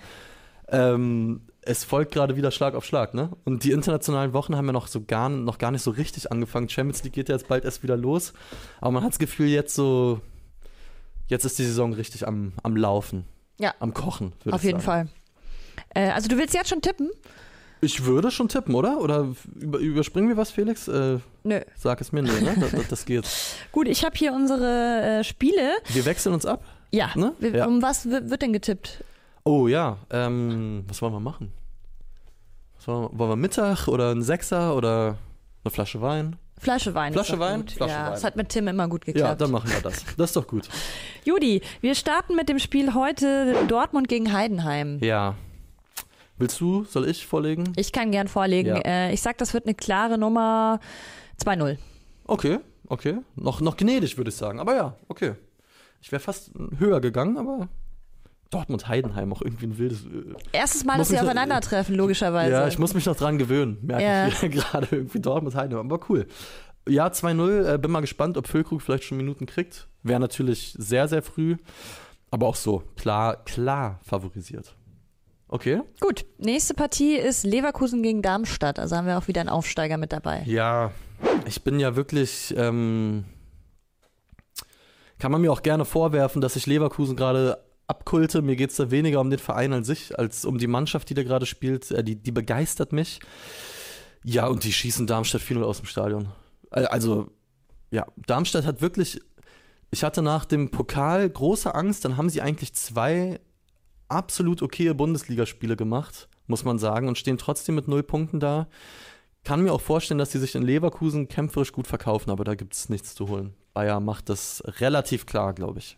Ähm, es folgt gerade wieder Schlag auf Schlag, ne? Und die internationalen Wochen haben ja noch so gar, noch gar nicht so richtig angefangen. Champions League geht ja jetzt bald erst wieder los. Aber man hat das Gefühl, jetzt so, jetzt ist die Saison richtig am, am Laufen. Ja. Am Kochen, würde ich sagen. Auf jeden Fall. Äh, also du willst jetzt schon tippen? Ich würde schon tippen, oder? Oder überspringen wir was, Felix? Äh, Nö. Sag es mir, nee, ne? Das, das geht. Gut, ich habe hier unsere äh, Spiele. Wir wechseln uns ab? Ja. Ne? ja. Um was wird denn getippt? Oh ja, ähm, was wollen wir machen? Was wollen, wir, wollen wir Mittag oder ein Sechser oder eine Flasche Wein? Flasche Wein. Flasche Wein? Flasche ja, Wein. Das hat mit Tim immer gut geklappt. Ja, dann machen wir das. Das ist doch gut. Judy, wir starten mit dem Spiel heute Dortmund gegen Heidenheim. Ja. Willst du, soll ich vorlegen? Ich kann gern vorlegen. Ja. Äh, ich sag, das wird eine klare Nummer 2-0. Okay, okay. Noch, noch gnädig, würde ich sagen. Aber ja, okay. Ich wäre fast höher gegangen, aber Dortmund-Heidenheim auch irgendwie ein wildes. Äh, Erstes Mal, dass sie aufeinandertreffen, logischerweise. Ja, ich muss mich noch dran gewöhnen, merke ja. ich gerade irgendwie Dortmund-Heidenheim. Aber cool. Ja, 2-0. Äh, bin mal gespannt, ob Füllkrug vielleicht schon Minuten kriegt. Wäre natürlich sehr, sehr früh. Aber auch so, klar, klar favorisiert. Okay. Gut, nächste Partie ist Leverkusen gegen Darmstadt. Also haben wir auch wieder einen Aufsteiger mit dabei. Ja, ich bin ja wirklich. Ähm, kann man mir auch gerne vorwerfen, dass ich Leverkusen gerade abkulte. Mir geht es da weniger um den Verein an sich, als um die Mannschaft, die da gerade spielt. Äh, die, die begeistert mich. Ja, und die schießen Darmstadt 4-0 aus dem Stadion. Also, ja, Darmstadt hat wirklich. Ich hatte nach dem Pokal große Angst, dann haben sie eigentlich zwei absolut okaye Bundesligaspiele gemacht, muss man sagen, und stehen trotzdem mit null Punkten da. Kann mir auch vorstellen, dass sie sich in Leverkusen kämpferisch gut verkaufen, aber da gibt es nichts zu holen. Bayer macht das relativ klar, glaube ich.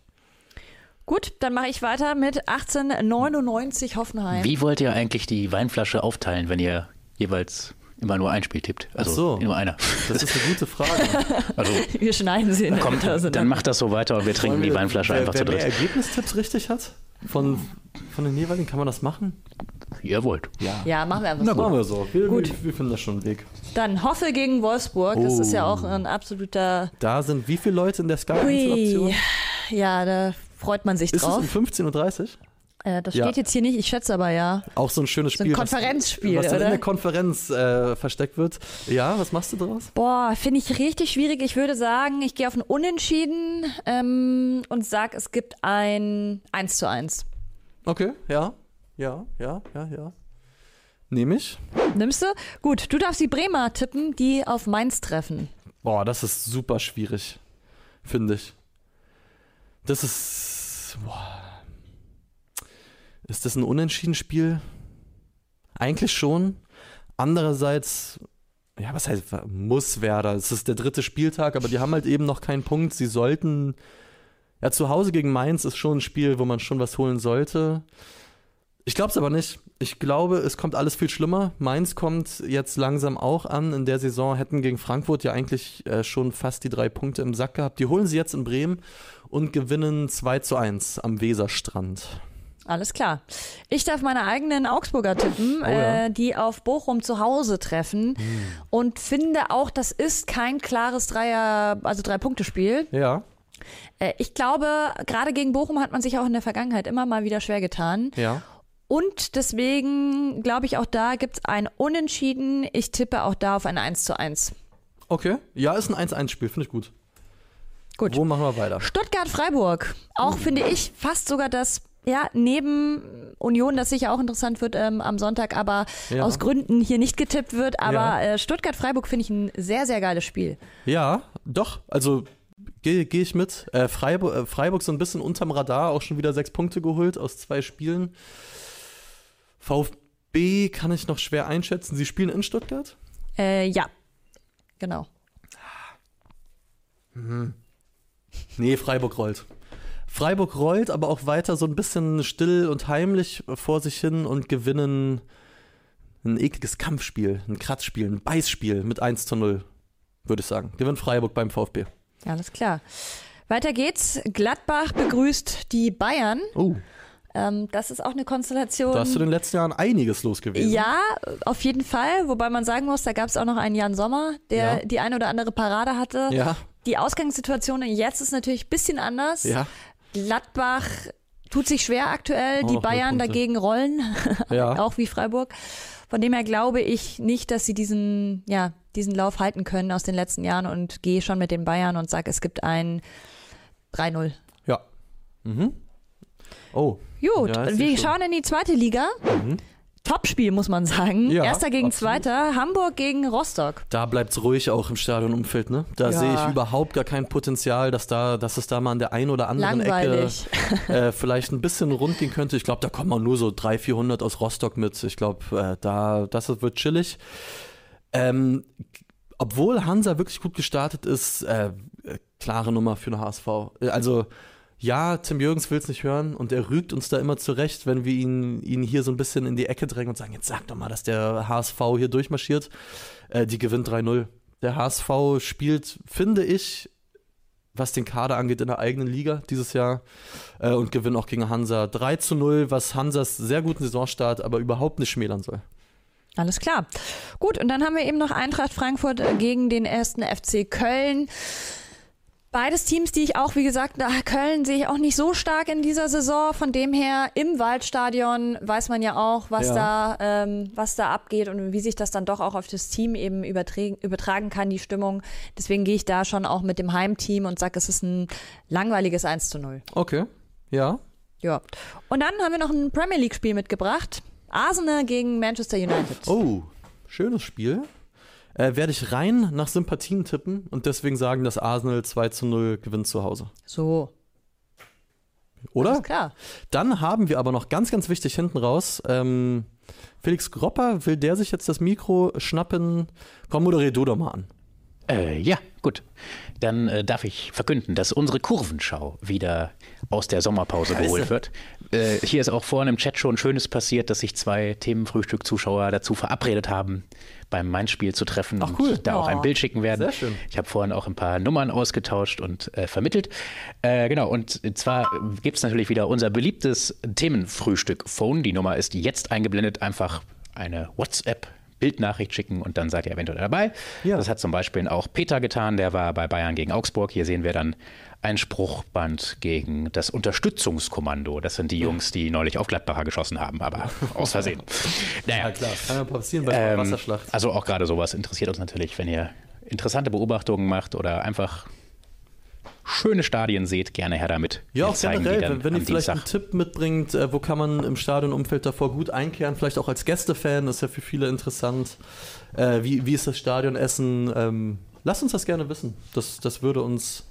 Gut, dann mache ich weiter mit 1899 Hoffenheim. Wie wollt ihr eigentlich die Weinflasche aufteilen, wenn ihr jeweils immer nur ein Spiel tippt? Also Ach so, nur einer. Das ist eine gute Frage. Also, wir schneiden sie in kommt, Dann macht das so weiter und wir trinken wir, die Weinflasche wer, einfach wer zu dritt. Wer Ergebnistipps richtig hat von, von den jeweiligen, kann man das machen? Wie ihr wollt. Ja, ja machen wir einfach so. Machen wir so. Wir, Gut. Wir, wir, finden das schon einen Weg. Dann Hoffe gegen Wolfsburg. Oh. Das ist ja auch ein absoluter. Da sind wie viele Leute in der Sky-Option? Ja, da freut man sich ist drauf. Ist es um 15.30 Uhr? Äh, das steht ja. jetzt hier nicht, ich schätze aber ja. Auch so ein schönes Spiel. So ein Konferenzspiel, was, was oder? in der Konferenz äh, versteckt wird. Ja, was machst du daraus? Boah, finde ich richtig schwierig. Ich würde sagen, ich gehe auf ein Unentschieden ähm, und sage, es gibt ein 1 zu 1. Okay, ja, ja, ja, ja, ja. Nehme ich. Nimmst du? Gut, du darfst die Bremer tippen, die auf Mainz treffen. Boah, das ist super schwierig, finde ich. Das ist. Boah. Ist das ein Unentschieden-Spiel? Eigentlich schon. Andererseits, ja, was heißt, muss Werder. Es ist der dritte Spieltag, aber die haben halt eben noch keinen Punkt. Sie sollten. Ja, zu Hause gegen Mainz ist schon ein Spiel, wo man schon was holen sollte. Ich glaube es aber nicht. Ich glaube, es kommt alles viel schlimmer. Mainz kommt jetzt langsam auch an. In der Saison hätten gegen Frankfurt ja eigentlich äh, schon fast die drei Punkte im Sack gehabt. Die holen sie jetzt in Bremen und gewinnen 2 zu 1 am Weserstrand. Alles klar. Ich darf meine eigenen Augsburger tippen, oh ja. äh, die auf Bochum zu Hause treffen hm. und finde auch, das ist kein klares Dreier, also Drei-Punkte-Spiel. Ja. Äh, ich glaube, gerade gegen Bochum hat man sich auch in der Vergangenheit immer mal wieder schwer getan. Ja. Und deswegen glaube ich, auch da gibt es ein Unentschieden. Ich tippe auch da auf ein 1 zu 1. Okay. Ja, ist ein 1-1-Spiel, finde ich gut. Gut. Wo machen wir weiter? Stuttgart-Freiburg. Auch uh. finde ich fast sogar das, ja, neben Union, das sicher auch interessant wird ähm, am Sonntag, aber ja. aus Gründen hier nicht getippt wird. Aber ja. äh, Stuttgart-Freiburg finde ich ein sehr, sehr geiles Spiel. Ja, doch. Also gehe geh ich mit. Äh, Freiburg, äh, Freiburg so ein bisschen unterm Radar, auch schon wieder sechs Punkte geholt aus zwei Spielen. VfB kann ich noch schwer einschätzen. Sie spielen in Stuttgart? Äh, ja, genau. Mhm. Nee, Freiburg rollt. Freiburg rollt, aber auch weiter so ein bisschen still und heimlich vor sich hin und gewinnen ein ekliges Kampfspiel, ein Kratzspiel, ein Beißspiel mit 1 zu 0, würde ich sagen. Gewinnt Freiburg beim VfB. Alles klar. Weiter geht's. Gladbach begrüßt die Bayern. Oh. Ähm, das ist auch eine Konstellation. Da hast du in den letzten Jahren einiges los gewesen. Ja, auf jeden Fall. Wobei man sagen muss, da gab es auch noch einen Jan Sommer, der ja. die eine oder andere Parade hatte. Ja. Die Ausgangssituation jetzt ist natürlich ein bisschen anders. Ja. Gladbach tut sich schwer aktuell. Oh, die Bayern dagegen rollen. Ja. auch wie Freiburg. Von dem her glaube ich nicht, dass sie diesen, ja, diesen Lauf halten können aus den letzten Jahren und gehe schon mit den Bayern und sage, es gibt ein 3-0. Ja. Mhm. Oh. Gut, ja, wir schauen in die zweite Liga. Mhm. Topspiel, muss man sagen. Ja, Erster gegen absolut. Zweiter, Hamburg gegen Rostock. Da bleibt es ruhig auch im Stadionumfeld, ne? Da ja. sehe ich überhaupt gar kein Potenzial, dass, da, dass es da mal an der einen oder anderen Langweilig. Ecke äh, vielleicht ein bisschen rund gehen könnte. Ich glaube, da kommen auch nur so 300, 400 aus Rostock mit. Ich glaube, äh, da, das wird chillig. Ähm, obwohl Hansa wirklich gut gestartet ist, äh, äh klare Nummer für eine HSV. Also ja, Tim Jürgens will es nicht hören und er rügt uns da immer zurecht, wenn wir ihn, ihn hier so ein bisschen in die Ecke drängen und sagen, jetzt sag doch mal, dass der HSV hier durchmarschiert. Äh, die gewinnt 3-0. Der HSV spielt, finde ich, was den Kader angeht, in der eigenen Liga dieses Jahr äh, und gewinnt auch gegen Hansa 3 zu 0, was Hansas sehr guten Saisonstart aber überhaupt nicht schmälern soll. Alles klar. Gut, und dann haben wir eben noch Eintracht Frankfurt gegen den ersten FC Köln. Beides Teams, die ich auch, wie gesagt, Köln sehe ich auch nicht so stark in dieser Saison. Von dem her, im Waldstadion weiß man ja auch, was, ja. Da, ähm, was da abgeht und wie sich das dann doch auch auf das Team eben übertragen kann, die Stimmung. Deswegen gehe ich da schon auch mit dem Heimteam und sage, es ist ein langweiliges 1 zu 0. Okay, ja. Ja. Und dann haben wir noch ein Premier League-Spiel mitgebracht. Arsenal gegen Manchester United. Oh, schönes Spiel äh, werde ich rein nach Sympathien tippen und deswegen sagen, dass Arsenal 2 zu 0 gewinnt zu Hause. So. Oder? Alles klar. Dann haben wir aber noch ganz, ganz wichtig hinten raus. Ähm, Felix Gropper, will der sich jetzt das Mikro schnappen? Komm, moderier du doch mal an. Äh, ja, gut. Dann äh, darf ich verkünden, dass unsere Kurvenschau wieder aus der Sommerpause geholt wird. Äh, hier ist auch vorhin im Chat schon Schönes passiert, dass sich zwei Themenfrühstück-Zuschauer dazu verabredet haben, beim Main-Spiel zu treffen Ach, cool. und da oh. auch ein Bild schicken werden. Sehr schön. Ich habe vorhin auch ein paar Nummern ausgetauscht und äh, vermittelt. Äh, genau, und zwar gibt es natürlich wieder unser beliebtes Themenfrühstück-Phone. Die Nummer ist jetzt eingeblendet, einfach eine WhatsApp Bildnachricht schicken und dann seid ihr eventuell dabei. Ja. Das hat zum Beispiel auch Peter getan, der war bei Bayern gegen Augsburg. Hier sehen wir dann ein Spruchband gegen das Unterstützungskommando. Das sind die Jungs, die neulich auf Gladbacher geschossen haben, aber aus Versehen. Naja, ja, klar, kann ja passieren bei ähm, Wasserschlacht. Also auch gerade sowas interessiert uns natürlich, wenn ihr interessante Beobachtungen macht oder einfach schöne Stadien seht, gerne her damit. Ja, auch generell, wenn, wenn ihr vielleicht einen Tipp mitbringt, äh, wo kann man im Stadionumfeld davor gut einkehren, vielleicht auch als Gästefan, das ist ja für viele interessant. Äh, wie, wie ist das Stadionessen? Ähm, lasst uns das gerne wissen. Das, das würde uns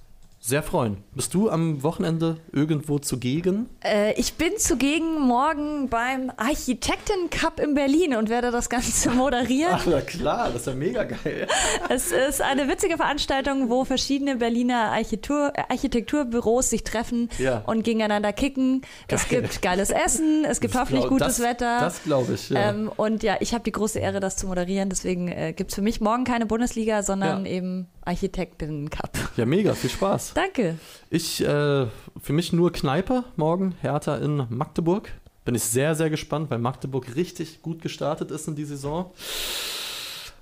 sehr freuen. Bist du am Wochenende irgendwo zugegen? Äh, ich bin zugegen morgen beim Architekten Cup in Berlin und werde das Ganze moderieren. Ach, na klar, das ist ja mega geil. es ist eine witzige Veranstaltung, wo verschiedene Berliner Architektur, Architekturbüros sich treffen ja. und gegeneinander kicken. Geil. Es gibt geiles Essen, es gibt das hoffentlich glaub, gutes das, Wetter. Das glaube ich, ja. Ähm, und ja, ich habe die große Ehre, das zu moderieren. Deswegen äh, gibt es für mich morgen keine Bundesliga, sondern ja. eben Architekten Cup. Ja, mega, viel Spaß. Danke. Ich, äh, für mich nur Kneipe morgen, Hertha in Magdeburg. Bin ich sehr, sehr gespannt, weil Magdeburg richtig gut gestartet ist in die Saison.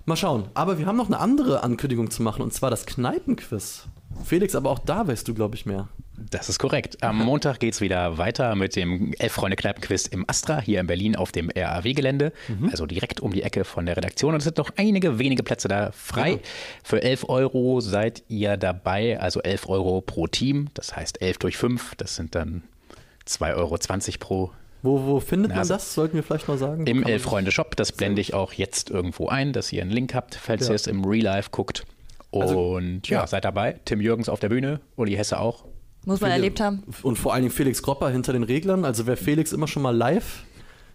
Mal schauen. Aber wir haben noch eine andere Ankündigung zu machen, und zwar das Kneipenquiz. Felix, aber auch da weißt du, glaube ich, mehr. Das ist korrekt. Am Montag geht es wieder weiter mit dem Elf-Freunde-Kneipenquiz im Astra, hier in Berlin auf dem RAW-Gelände. Mhm. Also direkt um die Ecke von der Redaktion. Und es sind noch einige wenige Plätze da frei. Ja. Für 11 Euro seid ihr dabei, also 11 Euro pro Team. Das heißt 11 durch 5, das sind dann 2,20 Euro pro wo, wo findet man das? Sollten wir vielleicht mal sagen. Im Elf-Freunde-Shop. Das blende ich auch jetzt irgendwo ein, dass ihr einen Link habt, falls ja. ihr es im Real Life guckt. Also, und ja, ja, seid dabei. Tim Jürgens auf der Bühne, Uli Hesse auch. Muss man Viele, erlebt haben. Und vor allen Dingen Felix Gropper hinter den Reglern. Also wer Felix immer schon mal live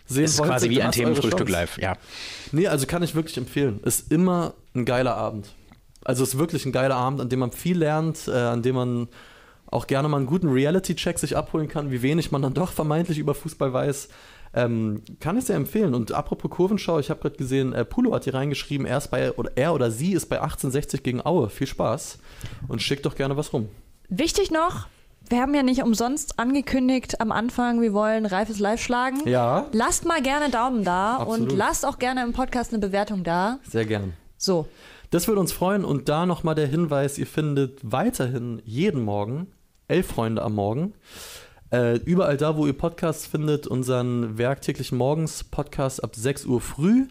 sehen ist wollte, quasi wie ein Themenfrühstück live, ja. Nee, also kann ich wirklich empfehlen. Ist immer ein geiler Abend. Also ist wirklich ein geiler Abend, an dem man viel lernt, äh, an dem man auch gerne mal einen guten Reality-Check sich abholen kann, wie wenig man dann doch vermeintlich über Fußball weiß. Ähm, kann ich sehr empfehlen. Und apropos Kurvenschau, ich habe gerade gesehen, äh, Pulo hat hier reingeschrieben, er, ist bei, oder er oder sie ist bei 1860 gegen Aue. Viel Spaß. Und schickt doch gerne was rum. Wichtig noch, wir haben ja nicht umsonst angekündigt am Anfang, wir wollen Reifes Live schlagen. Ja. Lasst mal gerne Daumen da Absolut. und lasst auch gerne im Podcast eine Bewertung da. Sehr gern. So. Das würde uns freuen und da nochmal der Hinweis, ihr findet weiterhin jeden Morgen elf Freunde am Morgen. Äh, überall da, wo ihr Podcasts findet, unseren werktäglichen Morgens-Podcast ab 6 Uhr früh.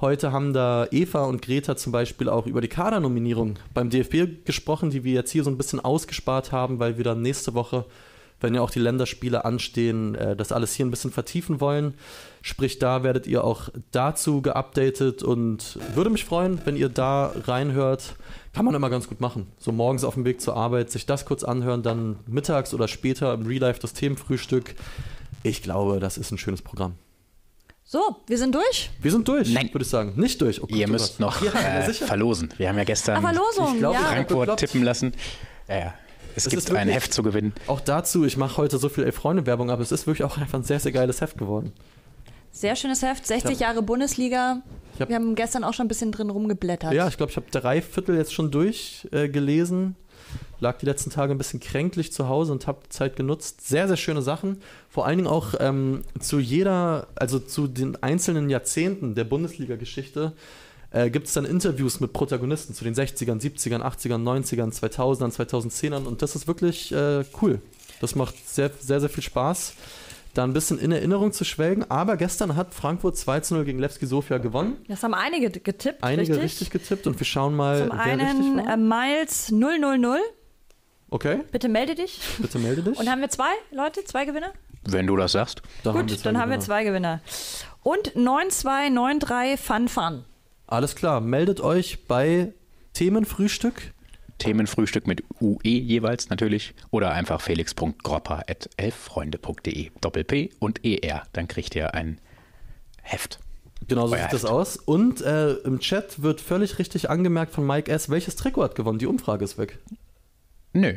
Heute haben da Eva und Greta zum Beispiel auch über die Kadernominierung beim DFB gesprochen, die wir jetzt hier so ein bisschen ausgespart haben, weil wir dann nächste Woche wenn ja auch die Länderspiele anstehen, äh, das alles hier ein bisschen vertiefen wollen. Sprich, da werdet ihr auch dazu geupdatet und würde mich freuen, wenn ihr da reinhört. Kann man immer ganz gut machen. So morgens auf dem Weg zur Arbeit sich das kurz anhören, dann mittags oder später im Real Life das Themenfrühstück. Ich glaube, das ist ein schönes Programm. So, wir sind durch? Wir sind durch, Nein. würde ich sagen. Nicht durch. Oh Gott, Ihr müsst noch ja, äh, verlosen. Wir haben ja gestern Verlosung, glaub, ja. Frankfurt tippen lassen. Ja, ja. Es das gibt ein Heft zu gewinnen. Auch dazu, ich mache heute so viel Elf-Freunde-Werbung, aber es ist wirklich auch einfach ein sehr, sehr geiles Heft geworden. Sehr schönes Heft, 60 hab, Jahre Bundesliga. Hab, wir haben gestern auch schon ein bisschen drin rumgeblättert. Ja, ich glaube, ich habe drei Viertel jetzt schon durchgelesen. Äh, lag die letzten Tage ein bisschen kränklich zu Hause und habe Zeit genutzt. Sehr, sehr schöne Sachen. Vor allen Dingen auch ähm, zu jeder, also zu den einzelnen Jahrzehnten der Bundesliga-Geschichte äh, gibt es dann Interviews mit Protagonisten zu den 60ern, 70ern, 80ern, 90ern, 2000ern, 2010ern und das ist wirklich äh, cool. Das macht sehr, sehr, sehr viel Spaß da ein bisschen in Erinnerung zu schwelgen. Aber gestern hat Frankfurt 2 0 gegen Levski Sofia gewonnen. Das haben einige getippt. Einige richtig, richtig getippt und wir schauen mal, Zum wer einen richtig war. Äh, Miles 000. Okay. Bitte melde dich. Bitte melde dich. Und haben wir zwei Leute, zwei Gewinner? Wenn du das sagst. Da Gut, haben dann Gewinner. haben wir zwei Gewinner. Und 9293 Fun Fun. Alles klar, meldet euch bei Themenfrühstück. Themenfrühstück mit UE jeweils natürlich oder einfach felix.gropper.elffreunde.de Doppel-P und ER. Dann kriegt ihr ein Heft. Genau so sieht Heft. das aus. Und äh, im Chat wird völlig richtig angemerkt von Mike S., welches Trikot hat gewonnen. Die Umfrage ist weg. Nö.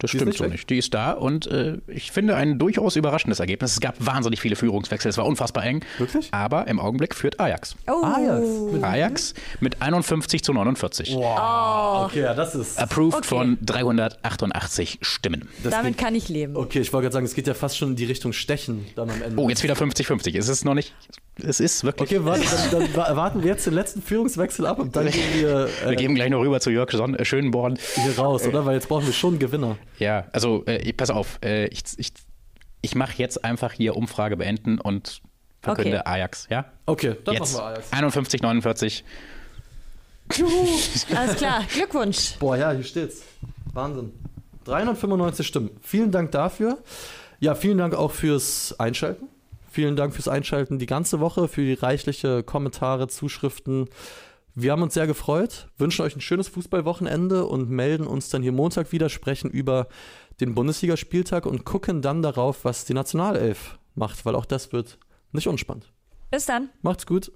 Das die stimmt so weg. nicht. Die ist da und äh, ich finde ein durchaus überraschendes Ergebnis. Es gab wahnsinnig viele Führungswechsel, es war unfassbar eng. Wirklich? Aber im Augenblick führt Ajax. Oh. Ajax. Mit Ajax mit 51 zu 49. Wow. Oh. Okay, ja, das ist. Approved okay. von 388 Stimmen. Das Damit kann ich leben. Okay, ich wollte gerade sagen, es geht ja fast schon in die Richtung Stechen dann am Ende. Oh, jetzt wieder 50-50. Es ist noch nicht. Es ist wirklich. Okay, warte, dann, dann, warten wir jetzt den letzten Führungswechsel ab und dann gehen wir. Äh, wir gehen gleich noch rüber zu Jörg Schönborn. Hier raus, oder? Weil jetzt brauchen wir schon einen Gewinner. Ja, also äh, pass auf, äh, ich, ich, ich mache jetzt einfach hier Umfrage beenden und verkünde okay. Ajax, ja? Okay, dann jetzt. machen wir Ajax. 51, 49. Alles klar, Glückwunsch. Boah, ja, hier steht's. Wahnsinn. 395 Stimmen. Vielen Dank dafür. Ja, vielen Dank auch fürs Einschalten. Vielen Dank fürs Einschalten die ganze Woche, für die reichliche Kommentare, Zuschriften. Wir haben uns sehr gefreut, wünschen euch ein schönes Fußballwochenende und melden uns dann hier Montag wieder, sprechen über den Bundesligaspieltag und gucken dann darauf, was die Nationalelf macht, weil auch das wird nicht unspannend. Bis dann. Macht's gut.